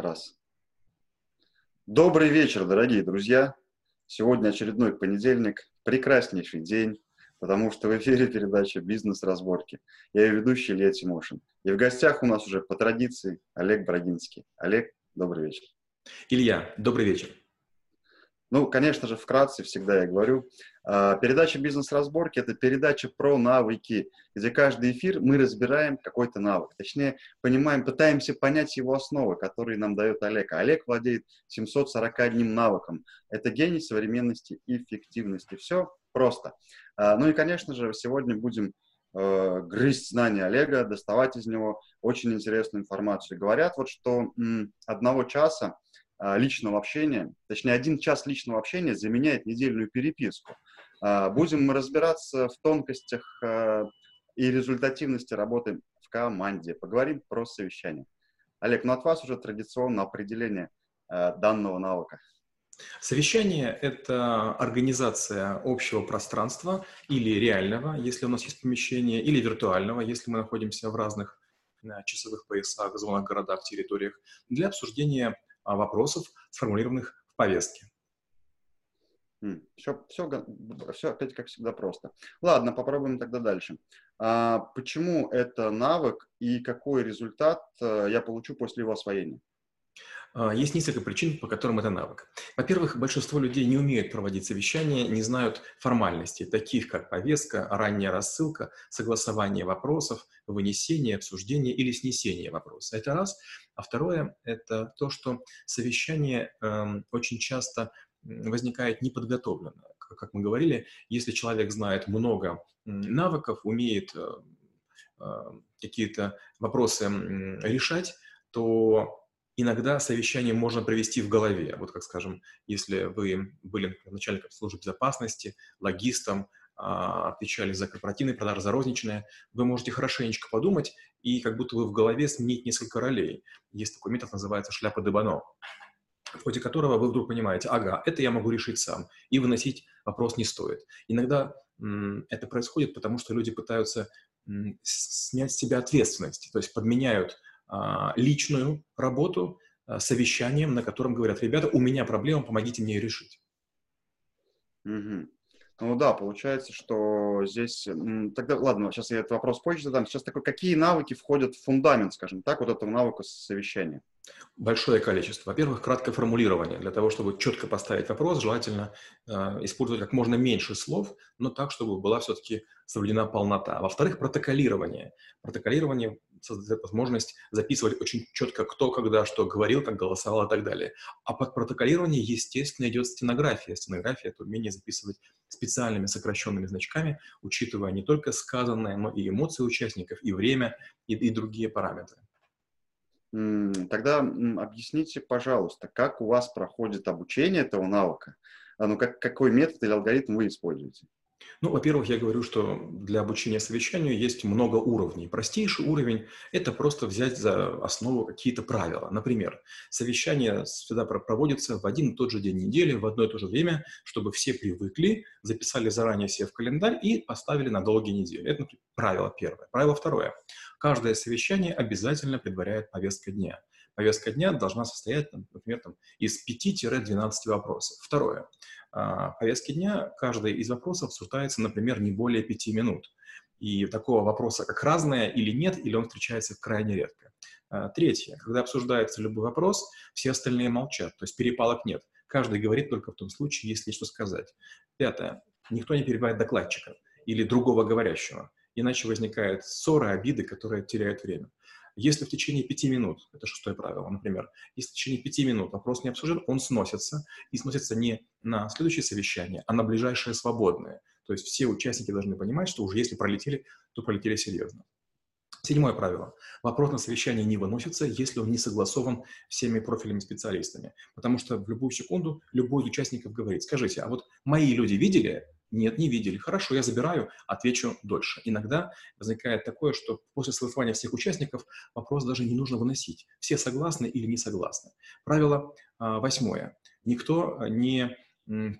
Раз. Добрый вечер, дорогие друзья. Сегодня очередной понедельник, прекраснейший день, потому что в эфире передача «Бизнес-разборки». Я ее ведущий Илья Тимошин. И в гостях у нас уже по традиции Олег Брагинский. Олег, добрый вечер. Илья, добрый вечер. Ну, конечно же, вкратце всегда я говорю. А, передача «Бизнес-разборки» — это передача про навыки, где каждый эфир мы разбираем какой-то навык. Точнее, понимаем, пытаемся понять его основы, которые нам дает Олег. А Олег владеет 741 навыком. Это гений современности и эффективности. Все просто. А, ну и, конечно же, сегодня будем грызть знания Олега, доставать из него очень интересную информацию. Говорят вот, что одного часа личного общения, точнее, один час личного общения заменяет недельную переписку. А, будем мы разбираться в тонкостях а, и результативности работы в команде. Поговорим про совещание. Олег, ну от вас уже традиционно определение данного навыка. Совещание – это организация общего пространства или реального, если у нас есть помещение, или виртуального, если мы находимся в разных часовых поясах, зонах, городах, территориях, для обсуждения а, вопросов, сформулированных в повестке. Все, все, все опять как всегда просто. Ладно, попробуем тогда дальше. А почему это навык и какой результат э, я получу после его освоения? А, есть несколько причин, по которым это навык. Во-первых, большинство людей не умеют проводить совещания, не знают формальностей, таких как повестка, ранняя рассылка, согласование вопросов, вынесение, обсуждение или снесение вопроса. Это раз. А второе – это то, что совещание э, очень часто возникает неподготовленно. Как мы говорили, если человек знает много навыков, умеет э, э, какие-то вопросы решать, то иногда совещание можно провести в голове. Вот как, скажем, если вы были начальником службы безопасности, логистом, а, отвечали за корпоративные продажи, за розничные, вы можете хорошенечко подумать и как будто вы в голове сменить несколько ролей. Есть такой метод, называется шляпа Дебано, в ходе которого вы вдруг понимаете, ага, это я могу решить сам, и выносить вопрос не стоит. Иногда это происходит, потому что люди пытаются снять с себя ответственность, то есть подменяют личную работу а, совещанием, на котором говорят, ребята, у меня проблема, помогите мне ее решить. Угу. Ну да, получается, что здесь... Тогда, ладно, сейчас я этот вопрос позже задам. Сейчас такой, какие навыки входят в фундамент, скажем так, вот этого навыка совещания? Большое количество. Во-первых, краткое формулирование. Для того, чтобы четко поставить вопрос, желательно э, использовать как можно меньше слов, но так, чтобы была все-таки соблюдена полнота. Во-вторых, протоколирование. Протоколирование создает возможность записывать очень четко, кто когда что говорил, как голосовал и так далее. А под протоколирование, естественно, идет стенография. Стенография — это умение записывать специальными сокращенными значками, учитывая не только сказанное, но и эмоции участников, и время, и, и другие параметры. Тогда объясните, пожалуйста, как у вас проходит обучение этого навыка? Ну, как, какой метод или алгоритм вы используете? Ну, во-первых, я говорю, что для обучения совещанию есть много уровней. Простейший уровень – это просто взять за основу какие-то правила. Например, совещание всегда проводится в один и тот же день недели, в одно и то же время, чтобы все привыкли, записали заранее себе в календарь и поставили на долгие недели. Это например, правило первое. Правило второе. Каждое совещание обязательно предваряет повестка дня. Повестка дня должна состоять, например, там, из 5-12 вопросов. Второе. А, повестки дня, каждый из вопросов обсуждается, например, не более пяти минут. И такого вопроса, как разное или нет, или он встречается крайне редко. А, третье. Когда обсуждается любой вопрос, все остальные молчат, то есть перепалок нет. Каждый говорит только в том случае, если есть что сказать. Пятое. Никто не перебивает докладчика или другого говорящего, иначе возникают ссоры, обиды, которые теряют время. Если в течение пяти минут, это шестое правило, например, если в течение пяти минут вопрос не обсужден, он сносится, и сносится не на следующее совещание, а на ближайшее свободное. То есть все участники должны понимать, что уже если пролетели, то пролетели серьезно. Седьмое правило. Вопрос на совещание не выносится, если он не согласован всеми профильными специалистами. Потому что в любую секунду любой из участников говорит, скажите, а вот мои люди видели нет, не видели. Хорошо, я забираю, отвечу дольше. Иногда возникает такое, что после согласования всех участников вопрос даже не нужно выносить. Все согласны или не согласны. Правило а, восьмое. Никто не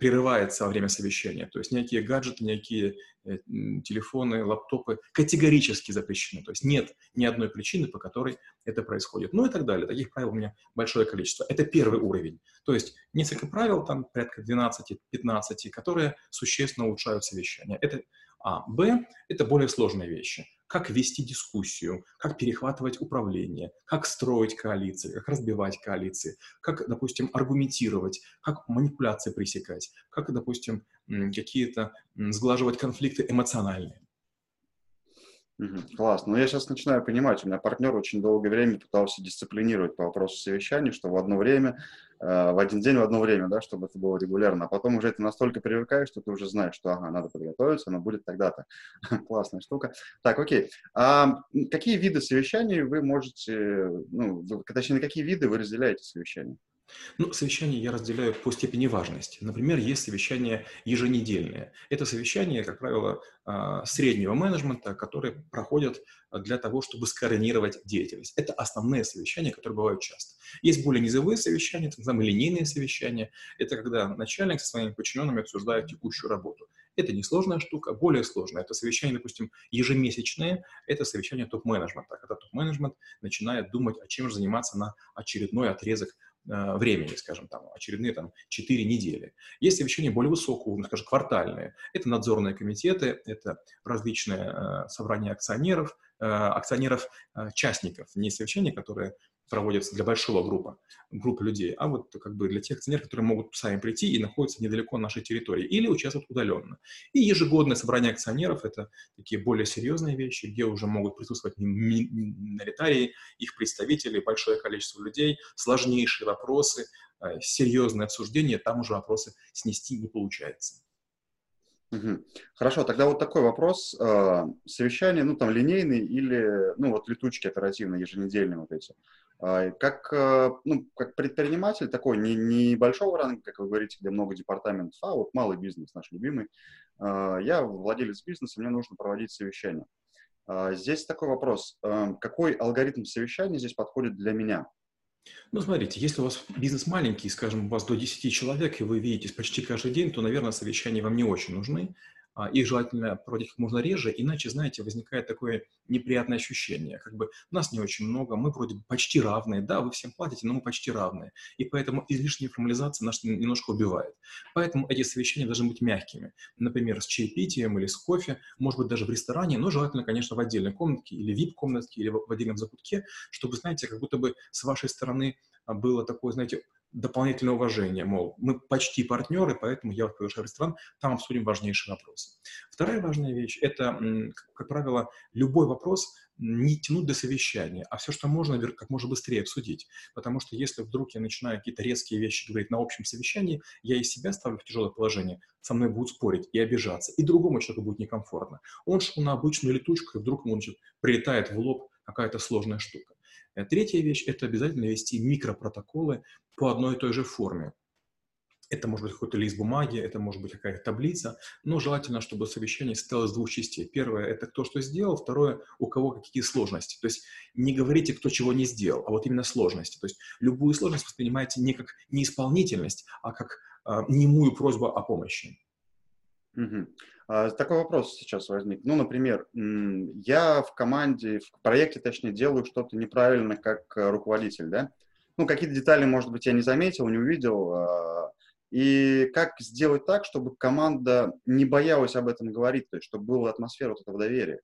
прерывается во время совещания. То есть никакие гаджеты, никакие э, телефоны, лаптопы категорически запрещены. То есть нет ни одной причины, по которой это происходит. Ну и так далее. Таких правил у меня большое количество. Это первый уровень. То есть несколько правил, там порядка 12-15, которые существенно улучшают совещание. Это А. Б – это более сложные вещи как вести дискуссию, как перехватывать управление, как строить коалиции, как разбивать коалиции, как, допустим, аргументировать, как манипуляции пресекать, как, допустим, какие-то сглаживать конфликты эмоциональные. Классно. Но ну, я сейчас начинаю понимать, у меня партнер очень долгое время пытался дисциплинировать по вопросу совещаний, что в одно время, э, в один день, в одно время, да, чтобы это было регулярно. А потом уже это настолько привыкаешь, что ты уже знаешь, что, ага, надо подготовиться, оно будет тогда-то. Классная штука. Так, окей. А какие виды совещаний вы можете, ну, точнее, на какие виды вы разделяете совещания? Ну, совещания я разделяю по степени важности. Например, есть совещания еженедельные. Это совещания, как правило, а, среднего менеджмента, которые проходят для того, чтобы скоординировать деятельность. Это основные совещания, которые бывают часто. Есть более низовые совещания, так называемые линейные совещания. Это когда начальник со своими подчиненными обсуждает текущую работу. Это несложная штука, более сложная. Это совещание, допустим, ежемесячное, это совещание топ-менеджмента, когда топ-менеджмент начинает думать, о чем же заниматься на очередной отрезок времени, скажем, там, очередные там 4 недели. Есть совещания более высокого уровня, скажем, квартальные. Это надзорные комитеты, это различные э, собрания акционеров, э, акционеров-частников, не совещания, которые проводятся для большого группы, группы людей, а вот как бы для тех акционеров, которые могут сами прийти и находятся недалеко от нашей территории или участвуют удаленно. И ежегодное собрание акционеров – это такие более серьезные вещи, где уже могут присутствовать миноритарии, их представители, большое количество людей, сложнейшие вопросы, э, серьезные обсуждения, там уже вопросы снести не получается. Хорошо, тогда вот такой вопрос. Э, совещание, ну, там, линейные или, ну, вот летучки оперативные, еженедельные вот эти. А, как, э, ну, как предприниматель такой, не, не большого ранга, как вы говорите, где много департаментов, а вот малый бизнес наш любимый. А, я владелец бизнеса, мне нужно проводить совещание. А, здесь такой вопрос. Какой алгоритм совещания здесь подходит для меня? Ну, смотрите, если у вас бизнес маленький, скажем, у вас до 10 человек, и вы видитесь почти каждый день, то, наверное, совещания вам не очень нужны. А, их желательно проводить как можно реже, иначе, знаете, возникает такое неприятное ощущение, как бы нас не очень много, мы вроде почти равные, да, вы всем платите, но мы почти равные, и поэтому излишняя формализация нас немножко убивает. Поэтому эти совещания должны быть мягкими, например, с чаепитием или с кофе, может быть, даже в ресторане, но желательно, конечно, в отдельной комнатке или вип-комнатке, или в отдельном закутке, чтобы, знаете, как будто бы с вашей стороны а, было такое, знаете, дополнительное уважение, мол, мы почти партнеры, поэтому я вас приглашаю в ресторан, там обсудим важнейшие вопросы. Вторая важная вещь – это, как правило, любой вопрос не тянуть до совещания, а все, что можно, как можно быстрее обсудить. Потому что если вдруг я начинаю какие-то резкие вещи говорить на общем совещании, я и себя ставлю в тяжелое положение, со мной будут спорить и обижаться, и другому человеку будет некомфортно. Он шел на обычную летучку, и вдруг ему значит, прилетает в лоб какая-то сложная штука. Э, третья вещь – это обязательно вести микропротоколы по одной и той же форме. Это может быть какой-то лист бумаги, это может быть какая-то таблица, но желательно, чтобы совещание состояло из двух частей. Первое – это кто что сделал, второе – у кого какие сложности. То есть не говорите, кто чего не сделал, а вот именно сложности. То есть любую сложность воспринимайте не как неисполнительность, а как э, немую просьбу о помощи. Угу. Такой вопрос сейчас возник. Ну, например, я в команде, в проекте, точнее, делаю что-то неправильно как э, руководитель, да? Ну, какие-то детали, может быть, я не заметил, не увидел. А, и как сделать так, чтобы команда не боялась об этом говорить, то есть чтобы была атмосфера вот этого доверия?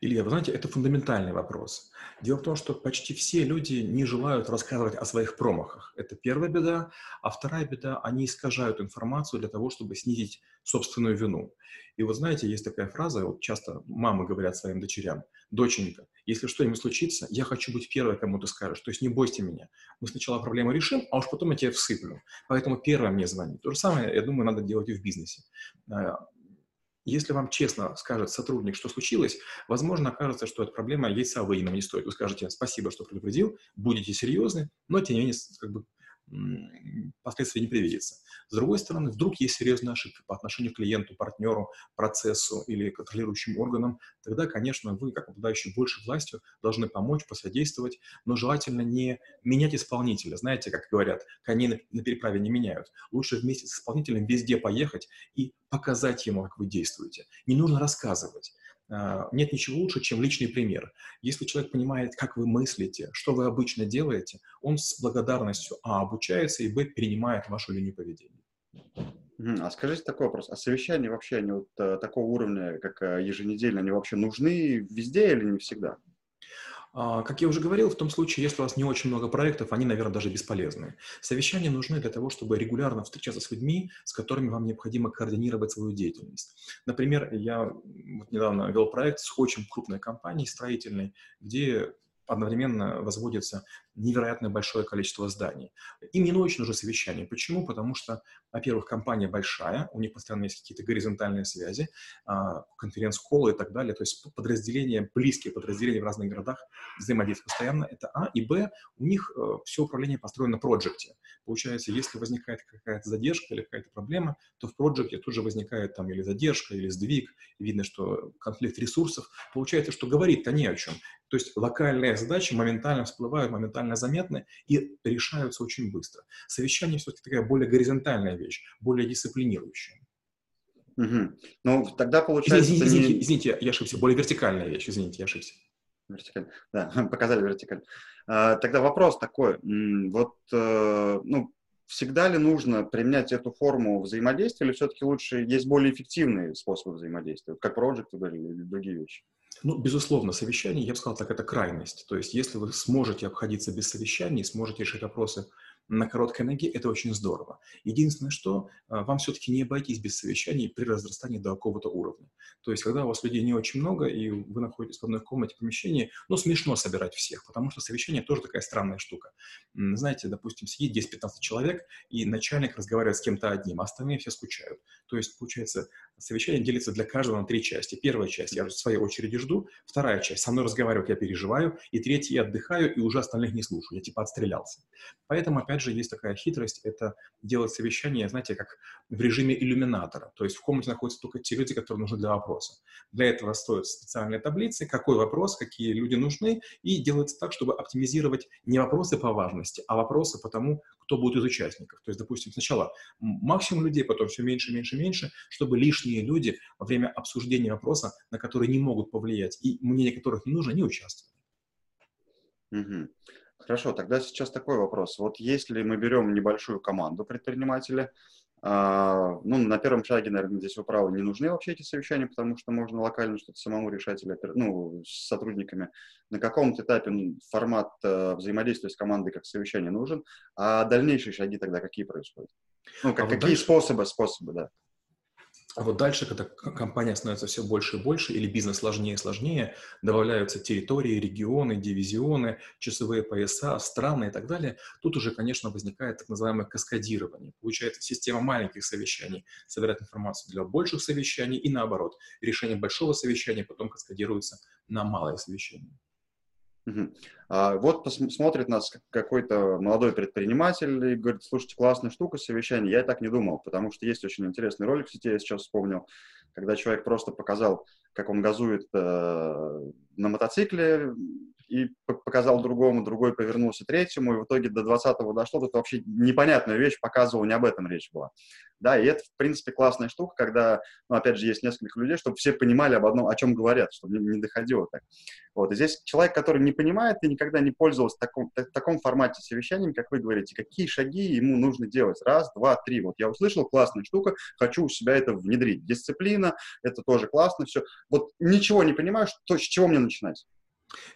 Илья, вы знаете, это фундаментальный вопрос. Дело в том, что почти все люди не желают рассказывать о своих промахах. Это первая беда. А вторая беда, они искажают информацию для того, чтобы снизить собственную вину. И вот знаете, есть такая фраза, вот часто мамы говорят своим дочерям, доченька, если что-нибудь случится, я хочу быть первой, кому ты скажешь, то есть не бойся меня. Мы сначала проблему решим, а уж потом я тебе всыплю. Поэтому первая мне звони. То же самое, я думаю, надо делать и в бизнесе. Если вам честно скажет сотрудник, что случилось, возможно, окажется, что эта проблема есть, а вы не стоит. Вы скажете спасибо, что предупредил, будете серьезны, но тем не менее как бы, последствий не привидится. С другой стороны, вдруг есть серьезная ошибка по отношению к клиенту, партнеру, процессу или контролирующим органам, тогда, конечно, вы, как обладающий большей властью, должны помочь, посодействовать, но желательно не менять исполнителя. Знаете, как говорят, коней на переправе не меняют. Лучше вместе с исполнителем везде поехать и показать ему, как вы действуете. Не нужно рассказывать. А, нет ничего лучше, чем личный пример. Если человек понимает, как вы мыслите, что вы обычно делаете, он с благодарностью А обучается и Б перенимает вашу линию поведения. А скажите такой вопрос. А совещания вообще, они вот э, такого уровня, как э, еженедельно, они вообще нужны везде или не всегда? А, как я уже говорил, в том случае, если у вас не очень много проектов, они, наверное, даже бесполезны. Совещания нужны для того, чтобы регулярно встречаться с людьми, с которыми вам необходимо координировать свою деятельность. Например, я вот недавно вел проект с очень крупной компанией строительной, где одновременно возводится невероятно большое количество зданий. Им не очень нужно совещание. Почему? Потому что, во-первых, компания большая, у них постоянно есть какие-то горизонтальные связи, а, конференц-колы и так далее, то есть подразделения, близкие подразделения в разных городах взаимодействуют постоянно, это А. И Б, у них э, все управление построено на проекте. Получается, если возникает какая-то задержка или какая-то проблема, то в проекте тут же возникает там или задержка, или сдвиг, видно, что конфликт ресурсов. Получается, что говорит-то не о чем. То есть локальные задачи моментально всплывают, моментально заметны и решаются очень быстро. Совещание все-таки такая более горизонтальная вещь, более дисциплинирующая. Угу. Ну, тогда получается... Извините, извините, не... извините, я ошибся. Более вертикальная вещь, извините, я ошибся. Вертикально, да, показали вертикально. А, тогда вопрос такой. Вот, э, ну, всегда ли нужно применять эту форму взаимодействия, или все-таки лучше есть более эффективные способы взаимодействия, как проект или другие вещи? Ну, безусловно, совещание, я бы сказал так, это крайность. То есть, если вы сможете обходиться без совещаний, сможете решить вопросы на короткой ноге, это очень здорово. Единственное, что а, вам все-таки не обойтись без совещаний при разрастании до какого-то уровня. То есть, когда у вас людей не очень много, и вы находитесь в одной комнате, помещении, ну, смешно собирать всех, потому что совещание тоже такая странная штука. Знаете, допустим, сидит 10-15 человек, и начальник разговаривает с кем-то одним, а остальные все скучают. То есть, получается, совещание делится для каждого на три части. Первая часть, я в своей очереди жду. Вторая часть, со мной разговаривают, я переживаю. И третья, я отдыхаю и уже остальных не слушаю. Я типа отстрелялся. Поэтому, опять же, есть такая хитрость, это делать совещание, знаете, как в режиме иллюминатора. То есть в комнате находятся только те люди, которые нужны для вопроса. Для этого стоят специальные таблицы, какой вопрос, какие люди нужны, и делается так, чтобы оптимизировать не вопросы по важности, а вопросы по тому, кто будет из участников. То есть, допустим, сначала максимум людей, потом все меньше, меньше, меньше, чтобы лишние люди во время обсуждения вопроса, на который не могут повлиять и мнение которых не нужно, не участвовали. Угу. Хорошо, тогда сейчас такой вопрос. Вот если мы берем небольшую команду предпринимателя, а, ну, на первом шаге, наверное, здесь вы правы, не нужны вообще эти совещания, потому что можно локально что-то самому решать или ну, с сотрудниками. На каком-то этапе формат э, взаимодействия с командой как совещание нужен, а дальнейшие шаги тогда какие происходят? Ну, как, а какие дальше... способы, способы, да. А вот дальше, когда компания становится все больше и больше, или бизнес сложнее и сложнее, добавляются территории, регионы, дивизионы, часовые пояса, страны и так далее, тут уже, конечно, возникает так называемое каскадирование. Получается система маленьких совещаний собирает информацию для больших совещаний и наоборот. Решение большого совещания потом каскадируется на малое совещание. А вот смотрит нас какой-то молодой предприниматель и говорит, слушайте, классная штука, совещание. Я и так не думал, потому что есть очень интересный ролик в сети, я сейчас вспомнил, когда человек просто показал, как он газует э, на мотоцикле, и показал другому, другой повернулся третьему, и в итоге до 20-го дошло, тут вообще непонятная вещь, показывал, не об этом речь была. Да, и это, в принципе, классная штука, когда, ну, опять же, есть несколько людей, чтобы все понимали об одном, о чем говорят, чтобы не, доходило так. Вот, и здесь человек, который не понимает и никогда не пользовался таком, в таком формате совещанием, как вы говорите, какие шаги ему нужно делать? Раз, два, три. Вот я услышал, классная штука, хочу у себя это внедрить. Дисциплина, это тоже классно, все. Вот ничего не понимаю, что, с чего мне начинать?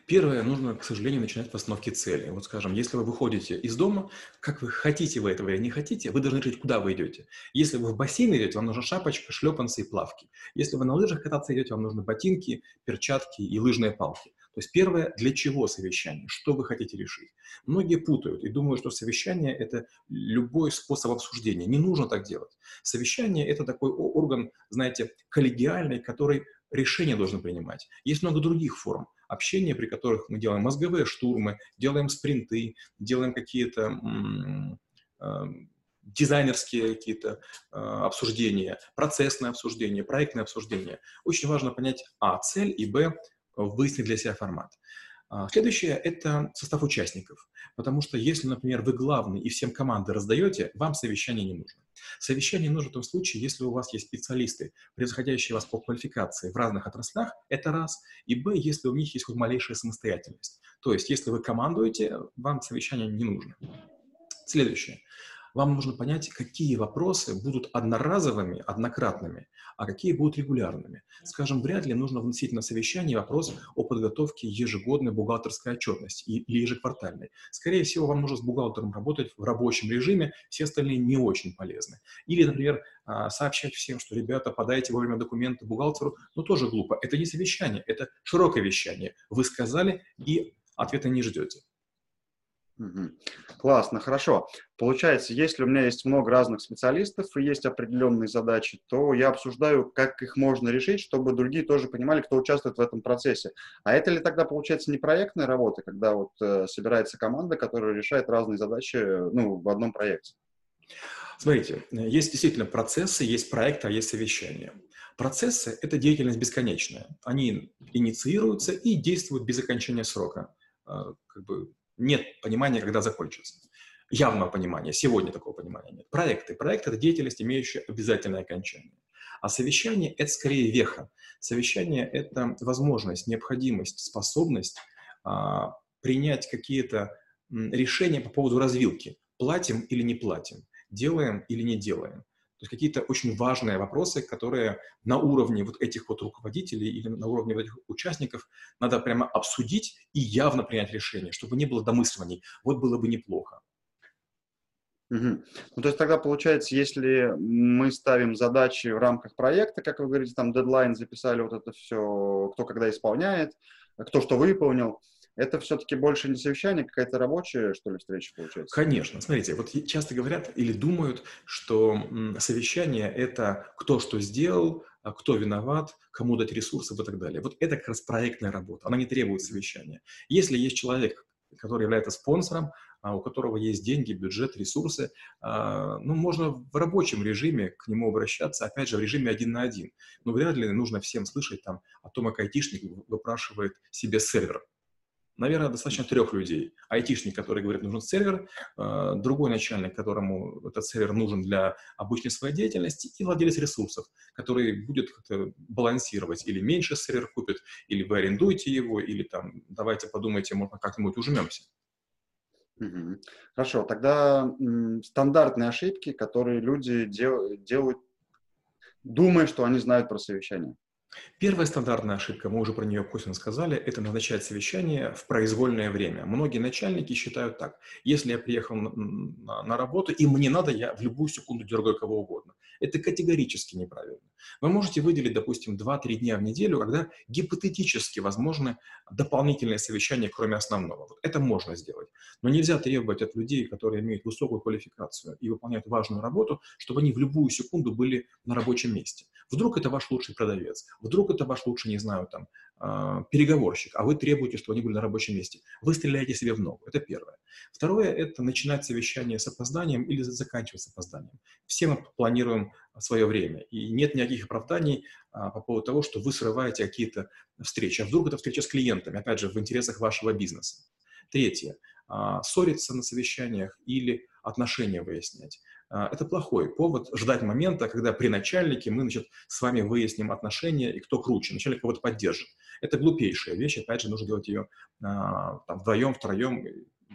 Первое, нужно, к сожалению, начинать постановки цели. Вот скажем, если вы выходите из дома, как вы хотите вы этого или не хотите, вы должны решить, куда вы идете. Если вы в бассейн идете, вам нужна шапочка, шлепанцы и плавки. Если вы на лыжах кататься идете, вам нужны ботинки, перчатки и лыжные палки. То есть первое, для чего совещание, что вы хотите решить. Многие путают и думают, что совещание – это любой способ обсуждения. Не нужно так делать. Совещание – это такой орган, знаете, коллегиальный, который решения должен принимать. Есть много других форм общения, при которых мы делаем мозговые штурмы, делаем спринты, делаем какие-то дизайнерские какие-то э, обсуждения, процессные обсуждения, проектные обсуждения. Очень важно понять, а, цель, и, б, выяснить для себя формат. А, следующее – это состав участников. Потому что если, например, вы главный и всем команды раздаете, вам совещание не нужно. Совещание нужно в том случае, если у вас есть специалисты, превосходящие вас по квалификации в разных отраслях, это раз. И б, если у них есть хоть малейшая самостоятельность. То есть, если вы командуете, вам совещание не нужно. Следующее вам нужно понять, какие вопросы будут одноразовыми, однократными, а какие будут регулярными. Скажем, вряд ли нужно вносить на совещание вопрос о подготовке ежегодной бухгалтерской отчетности или ежеквартальной. Скорее всего, вам нужно с бухгалтером работать в рабочем режиме, все остальные не очень полезны. Или, например, а, сообщать всем, что, ребята, подайте вовремя документы бухгалтеру, но тоже глупо. Это не совещание, это широкое вещание. Вы сказали и ответа не ждете. Классно, хорошо. Получается, если у меня есть много разных специалистов и есть определенные задачи, то я обсуждаю, как их можно решить, чтобы другие тоже понимали, кто участвует в этом процессе. А это ли тогда получается не проектная работа, когда вот э, собирается команда, которая решает разные задачи ну, в одном проекте? Смотрите, есть действительно процессы, есть проекты, а есть совещания. Процессы – это деятельность бесконечная. Они инициируются и действуют без окончания срока. А, как бы нет понимания, когда закончится. Явного понимания. Сегодня такого понимания нет. Проекты. Проект – это деятельность, имеющая обязательное окончание. А совещание – это скорее веха. Совещание – это возможность, необходимость, способность а, принять какие-то решения по поводу развилки. Платим или не платим, делаем или не делаем. То есть какие-то очень важные вопросы, которые на уровне вот этих вот руководителей или на уровне вот этих участников надо прямо обсудить и явно принять решение, чтобы не было домысливаний. Вот было бы неплохо. Угу. Ну, то есть тогда получается, если мы ставим задачи в рамках проекта, как вы говорите, там дедлайн записали, вот это все, кто когда исполняет, кто что выполнил, это все-таки больше не совещание, какая-то рабочая, что ли, встреча получается? Конечно. Смотрите, вот часто говорят или думают, что совещание – это кто что сделал, а кто виноват, кому дать ресурсы и так далее. Вот это как раз проектная работа, она не требует совещания. Если есть человек, который является спонсором, а у которого есть деньги, бюджет, ресурсы, а, ну, можно в рабочем режиме к нему обращаться, опять же, в режиме один на один. Но вряд ли нужно всем слышать там о том, как айтишник выпрашивает себе сервер наверное, достаточно трех людей. Айтишник, который говорит, нужен сервер, э, другой начальник, которому этот сервер нужен для обычной своей деятельности, и владелец ресурсов, который будет как-то балансировать. Или меньше сервер купит, или вы арендуете его, или там давайте подумайте, можно как-нибудь ужмемся. Хорошо, тогда стандартные ошибки, которые люди дел, делают, думая, что они знают про совещание. Первая стандартная ошибка, мы уже про нее косвенно сказали, это назначать совещание в произвольное время. Многие начальники считают так. Если я приехал на, на работу, и мне надо, я в любую секунду дергаю кого угодно. Это категорически неправильно. Вы можете выделить, допустим, 2-3 дня в неделю, когда гипотетически возможны дополнительные совещания, кроме основного. Вот это можно сделать. Но нельзя требовать от людей, которые имеют высокую квалификацию и выполняют важную работу, чтобы они в любую секунду были на рабочем месте. Вдруг это ваш лучший продавец, вдруг это ваш лучший, не знаю, там, э, переговорщик, а вы требуете, чтобы они были на рабочем месте. Вы стреляете себе в ногу. Это первое. Второе – это начинать совещание с опозданием или заканчивать с опозданием. Все мы планируем свое время, и нет никаких оправданий а, по поводу того, что вы срываете какие-то встречи. А вдруг это встреча с клиентами, опять же, в интересах вашего бизнеса. Третье а, – ссориться на совещаниях или отношения выяснять. А, это плохой повод ждать момента, когда при начальнике мы значит, с вами выясним отношения и кто круче. Начальник кого-то поддержит. Это глупейшая вещь, опять же, нужно делать ее а, там, вдвоем, втроем.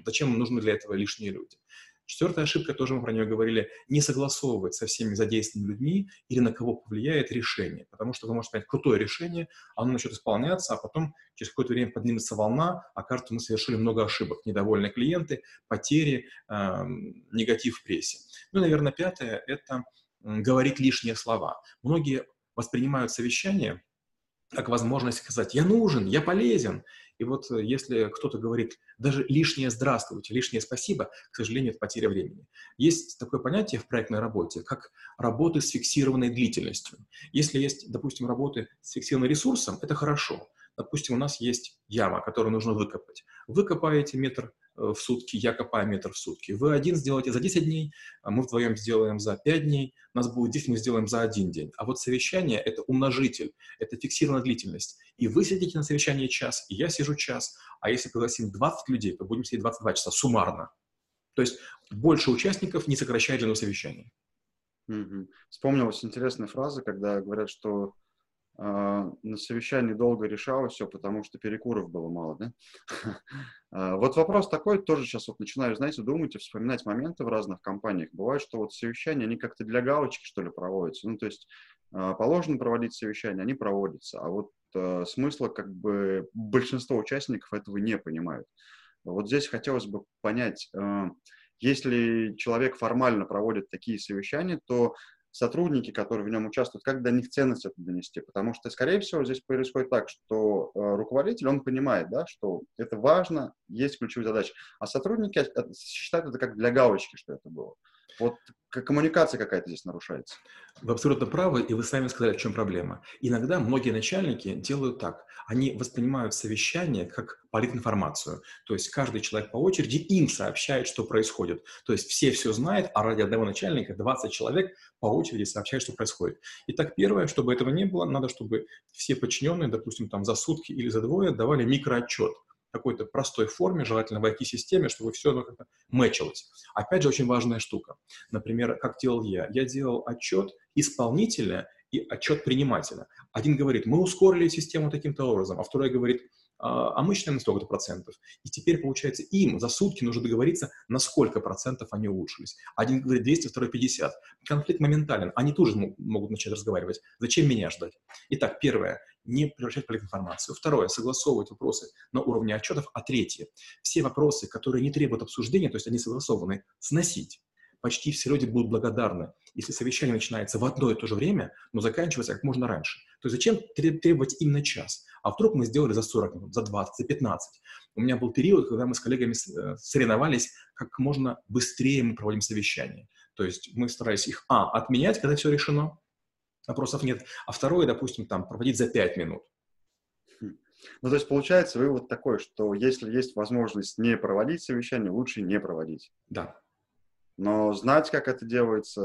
Зачем нужны для этого лишние люди? Четвертая ошибка, тоже мы про нее говорили, не согласовывать со всеми задействованными людьми или на кого повлияет решение. Потому что вы можете принять крутое решение, оно начнет исполняться, а потом через какое-то время поднимется волна, окажется, мы совершили много ошибок. Недовольные клиенты, потери, э, негатив в прессе. Ну и, наверное, пятое – это говорить лишние слова. Многие воспринимают совещание как возможность сказать «я нужен, я полезен». И вот э, если кто-то говорит даже лишнее «здравствуйте», лишнее «спасибо», к сожалению, это потеря времени. Есть такое понятие в проектной работе, как работы с фиксированной длительностью. Если есть, допустим, работы с фиксированным ресурсом, это хорошо. Допустим, у нас есть яма, которую нужно выкопать. Вы метр в сутки, я копаю метр в сутки. Вы один сделаете за 10 дней, а мы вдвоем сделаем за 5 дней, нас будет 10, мы сделаем за один день. А вот совещание — это умножитель, это фиксированная длительность. И вы сидите на совещании час, и я сижу час, а если пригласим 20 людей, то будем сидеть 22 часа суммарно. То есть больше участников не сокращает длину совещания. Угу. Вспомнилась интересная фраза, когда говорят, что э, на совещании долго решалось все, потому что перекуров было мало, да? А, вот вопрос такой, тоже сейчас вот начинаю, знаете, думать и вспоминать моменты в разных компаниях. Бывает, что вот совещания, они как-то для галочки, что ли, проводятся. Ну, то есть а, положено проводить совещания, они проводятся, а вот смысла как бы большинство участников этого не понимают. Вот здесь хотелось бы понять, если человек формально проводит такие совещания, то сотрудники, которые в нем участвуют, как до них ценность это донести. Потому что, скорее всего, здесь происходит так, что э, руководитель, он понимает, да, что это важно, есть ключевые задачи, а сотрудники считают это как для галочки, что это было. Вот коммуникация какая-то здесь нарушается. Вы абсолютно правы, и вы сами сказали, в чем проблема. Иногда многие начальники делают так. Они воспринимают совещание как политинформацию. То есть каждый человек по очереди им сообщает, что происходит. То есть все все знают, а ради одного начальника 20 человек по очереди сообщают, что происходит. Итак, первое, чтобы этого не было, надо, чтобы все подчиненные, допустим, там за сутки или за двое давали микроотчет какой-то простой форме, желательно в IT-системе, чтобы все оно как-то мэчилось. Опять же, очень важная штука. Например, как делал я? Я делал отчет исполнителя и отчет принимателя. Один говорит, мы ускорили систему таким-то образом, а второй говорит, а, а мы считаем на столько-то процентов. И теперь, получается, им за сутки нужно договориться, на сколько процентов они улучшились. Один говорит 200, второй 50. Конфликт моментален. Они тоже могут начать разговаривать. Зачем меня ждать? Итак, первое не превращать политинформацию. Второе, согласовывать вопросы на уровне отчетов. А третье, все вопросы, которые не требуют обсуждения, то есть они согласованы, сносить. Почти все люди будут благодарны, если совещание начинается в одно и то же время, но заканчивается как можно раньше. То есть зачем требовать именно час? А вдруг мы сделали за 40 минут, за 20, за 15? У меня был период, когда мы с коллегами э, соревновались, как можно быстрее мы проводим совещание. То есть мы старались их, а, отменять, когда все решено, вопросов нет. А второе, допустим, там, проводить за 5 минут. Хм. Ну, то есть, получается, вывод такой, что если есть возможность не проводить совещание, лучше не проводить. Да. Но знать, как это делается,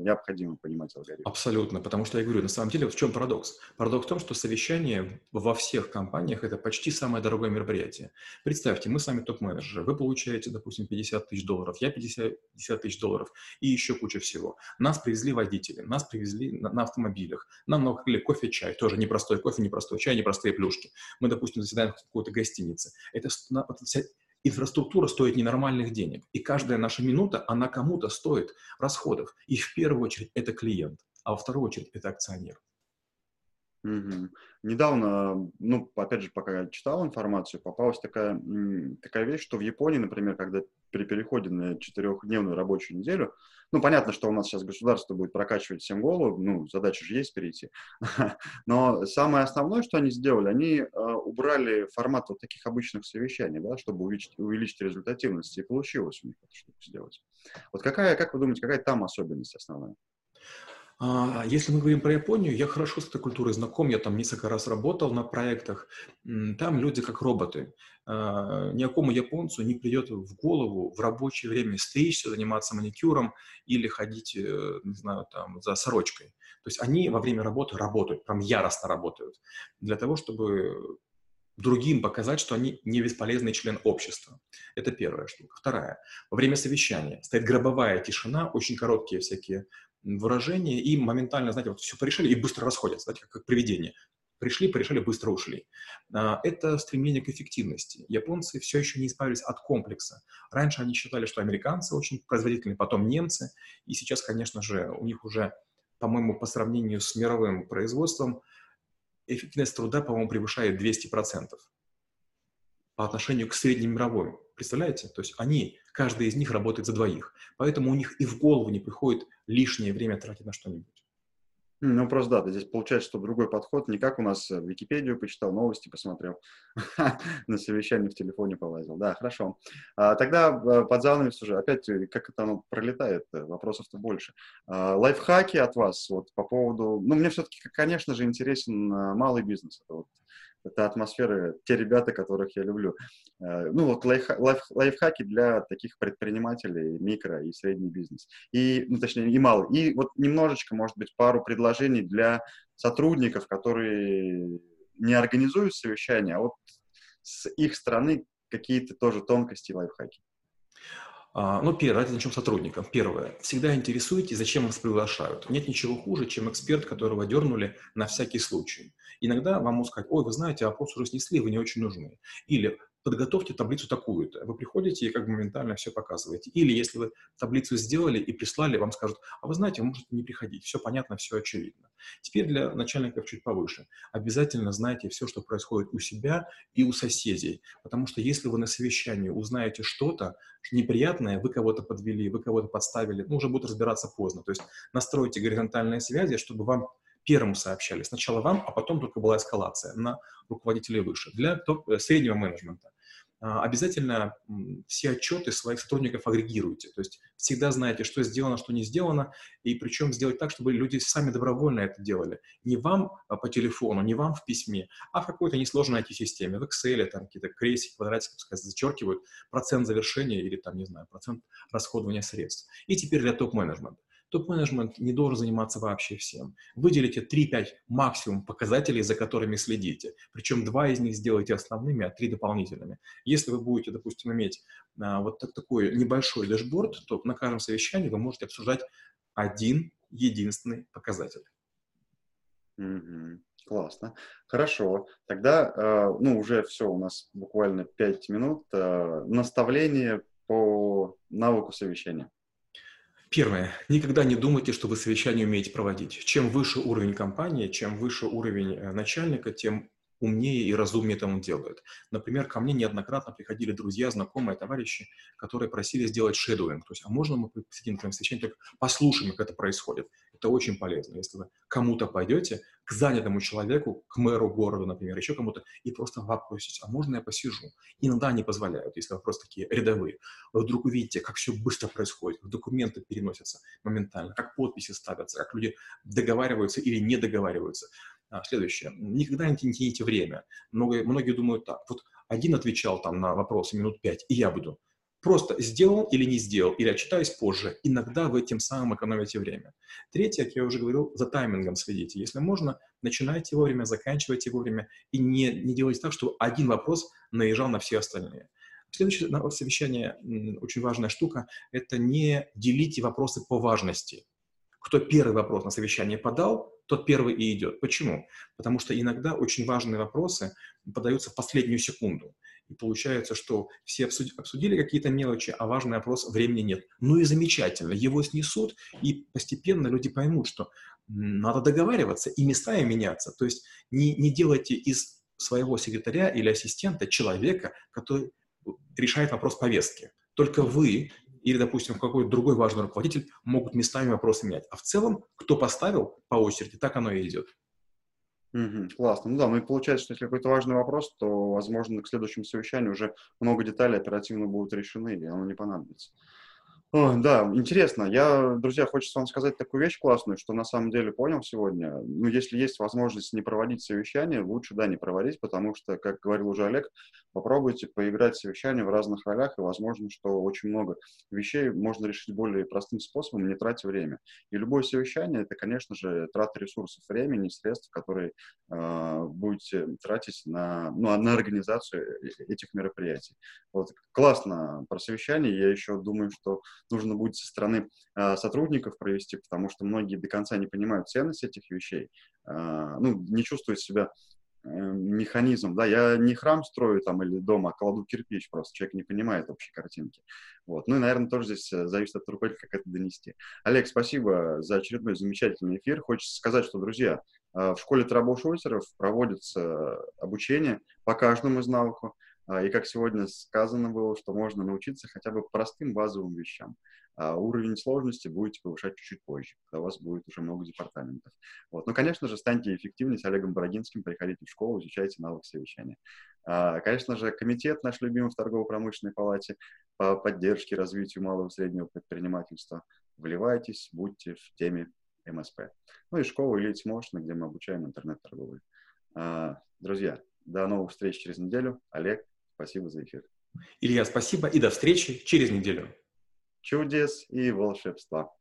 необходимо понимать алгоритм. Абсолютно, потому что я говорю, на самом деле, в чем парадокс? Парадокс в том, что совещание во всех компаниях – это почти самое дорогое мероприятие. Представьте, мы с вами топ-менеджеры, вы получаете, допустим, 50 тысяч долларов, я 50, 50 тысяч долларов и еще куча всего. Нас привезли водители, нас привезли на, на автомобилях, нам налили кофе, чай, тоже непростой кофе, непростой чай, непростые плюшки. Мы, допустим, заседаем в какой-то гостинице. Это, это вся инфраструктура стоит ненормальных денег. И каждая наша минута, она кому-то стоит расходов. И в первую очередь это клиент, а во вторую очередь это акционер. Угу. Недавно, ну, опять же, пока я читал информацию, попалась такая, такая вещь, что в Японии, например, когда при переходе на четырехдневную рабочую неделю, ну, понятно, что у нас сейчас государство будет прокачивать всем голову, ну, задача же есть перейти, но самое основное, что они сделали, они э, убрали формат вот таких обычных совещаний, да, чтобы увеличить, увеличить результативность, и получилось у них штуку сделать. Вот какая, как вы думаете, какая там особенность основная? А, если мы говорим про Японию, я хорошо с этой культурой знаком, я там несколько раз работал на проектах. Там люди как роботы. А, ни какому японцу не придет в голову в рабочее время стричься, заниматься маникюром или ходить, э, не знаю, там, за сорочкой. То есть они во время работы работают, прям яростно работают, для того, чтобы другим показать, что они не бесполезный член общества. Это первая штука. Вторая. Во время совещания стоит гробовая тишина, очень короткие всякие выражения, и моментально, знаете, вот все порешили и быстро расходятся, знаете, как, как привидение. Пришли, порешили, быстро ушли. А, это стремление к эффективности. Японцы все еще не избавились от комплекса. Раньше они считали, что американцы очень производительные, потом немцы, и сейчас, конечно же, у них уже, по-моему, по сравнению с мировым производством, эффективность труда, по-моему, превышает 200% по отношению к среднемировой. Представляете? То есть они, каждый из них работает за двоих. Поэтому у них и в голову не приходит лишнее время тратить на что-нибудь. Ну, просто да, здесь получается, что другой подход, не как у нас в Википедию почитал, новости посмотрел, на совещании в телефоне полазил. Да, хорошо. А, тогда э, под занавес уже, опять, э, как это оно пролетает, э, вопросов-то больше. А, лайфхаки от вас вот по поводу... Ну, мне все-таки, конечно же, интересен малый бизнес. Это атмосфера, те ребята, которых я люблю. Э, ну, вот лайф, лайф, лайфхаки для таких предпринимателей, микро и средний бизнес. И, ну, точнее, и малый. И вот немножечко, может быть, пару предложений для сотрудников, которые не организуют совещания, а вот с их стороны какие-то тоже тонкости лайфхаки. А, ну, первое, давайте начнем с сотрудников. Первое. Всегда интересуйтесь, зачем вас приглашают. Нет ничего хуже, чем эксперт, которого дернули на всякий случай. Иногда вам могут сказать, ой, вы знаете, вопрос уже снесли, вы не очень нужны. Или подготовьте таблицу такую-то. Вы приходите и как бы моментально все показываете. Или если вы таблицу сделали и прислали, вам скажут, а вы знаете, вы можете не приходить, все понятно, все очевидно. Теперь для начальников чуть повыше. Обязательно знайте все, что происходит у себя и у соседей. Потому что если вы на совещании узнаете что-то неприятное, вы кого-то подвели, вы кого-то подставили, ну, уже будет разбираться поздно. То есть настройте горизонтальные связи, чтобы вам первым сообщали. Сначала вам, а потом только была эскалация на руководителей выше. Для топ, э, среднего менеджмента обязательно все отчеты своих сотрудников агрегируйте. То есть всегда знаете, что сделано, что не сделано, и причем сделать так, чтобы люди сами добровольно это делали. Не вам а, по телефону, не вам в письме, а в какой-то несложной IT-системе. В Excel там какие-то крестики, квадратики, пускай зачеркивают процент завершения или там, не знаю, процент расходования средств. И теперь для топ-менеджмента топ-менеджмент не должен заниматься вообще всем. Выделите 3-5 максимум показателей, за которыми следите. Причем два из них сделайте основными, а три дополнительными. Если вы будете, допустим, иметь а, вот так, такой небольшой дэшборд, то на каждом совещании вы можете обсуждать один единственный показатель. Mm-hmm. Классно. Хорошо. Тогда, э, ну, уже все, у нас буквально 5 минут. Э, наставление по навыку совещания. Первое. Никогда не думайте, что вы совещание умеете проводить. Чем выше уровень компании, чем выше уровень э, начальника, тем умнее и разумнее это он делает. Например, ко мне неоднократно приходили друзья, знакомые, товарищи, которые просили сделать шедоуинг. То есть, а можно мы посидим на совещании, только послушаем, как это происходит. Это очень полезно. Если вы кому-то пойдете, к занятому человеку, к мэру города, например, еще кому-то, и просто вопросите, а можно я посижу? Иногда они позволяют, если вопросы такие рядовые. Вы вдруг увидите, как все быстро происходит, документы переносятся моментально, как подписи ставятся, как люди договариваются или не договариваются. А, следующее. Никогда не тяните время. Многие, многие думают так. Вот один отвечал там на вопросы минут пять, и я буду. Просто сделал или не сделал, или отчитаюсь позже. Иногда вы тем самым экономите время. Третье, как я уже говорил, за таймингом следите. Если можно, начинайте вовремя, заканчивайте вовремя и не, не делайте так, чтобы один вопрос наезжал на все остальные. Следующее совещание, очень важная штука, это не делите вопросы по важности. Кто первый вопрос на совещание подал, тот первый и идет. Почему? Потому что иногда очень важные вопросы подаются в последнюю секунду. И получается, что все обсудили какие-то мелочи, а важный вопрос времени нет. Ну и замечательно, его снесут, и постепенно люди поймут, что надо договариваться и местами меняться. То есть не, не делайте из своего секретаря или ассистента человека, который решает вопрос повестки. Только вы или, допустим, какой-то другой важный руководитель могут местами вопросы менять. А в целом, кто поставил по очереди, так оно и идет. Угу, классно. Ну да, ну и получается, что если какой-то важный вопрос, то, возможно, к следующему совещанию уже много деталей оперативно будут решены, и оно не понадобится. Да, интересно. Я, друзья, хочется вам сказать такую вещь классную, что на самом деле понял сегодня. Ну, если есть возможность не проводить совещание, лучше, да, не проводить, потому что, как говорил уже Олег, попробуйте поиграть совещание в разных ролях, и возможно, что очень много вещей можно решить более простым способом, не тратя время. И любое совещание — это, конечно же, трата ресурсов времени, средств, которые э, будете тратить на, ну, на организацию э, этих мероприятий. Вот, классно про совещание. Я еще думаю, что нужно будет со стороны э, сотрудников провести, потому что многие до конца не понимают ценность этих вещей, э, ну, не чувствуют себя э, механизм, да, я не храм строю там или дома, а кладу кирпич, просто человек не понимает общей картинки. Вот. Ну и, наверное, тоже здесь зависит от руководителя, как это донести. Олег, спасибо за очередной замечательный эфир. Хочется сказать, что, друзья, в школе Трабл-Шульцеров проводится обучение по каждому из навыков. А, и как сегодня сказано было, что можно научиться хотя бы простым базовым вещам. А уровень сложности будете повышать чуть-чуть позже, когда у вас будет уже много департаментов. Вот. Но, конечно же, станьте эффективнее с Олегом Бородинским, приходите в школу, изучайте навык совещания. А, конечно же, комитет наш любимый в торгово-промышленной палате по поддержке развитию малого и среднего предпринимательства. Вливайтесь, будьте в теме МСП. Ну и школа Elite Motion, где мы обучаем интернет-торговле. А, друзья, До новых встреч через неделю. Олег, спасибо за эфир. Илья, спасибо и до встречи через неделю. Чудес и волшебства.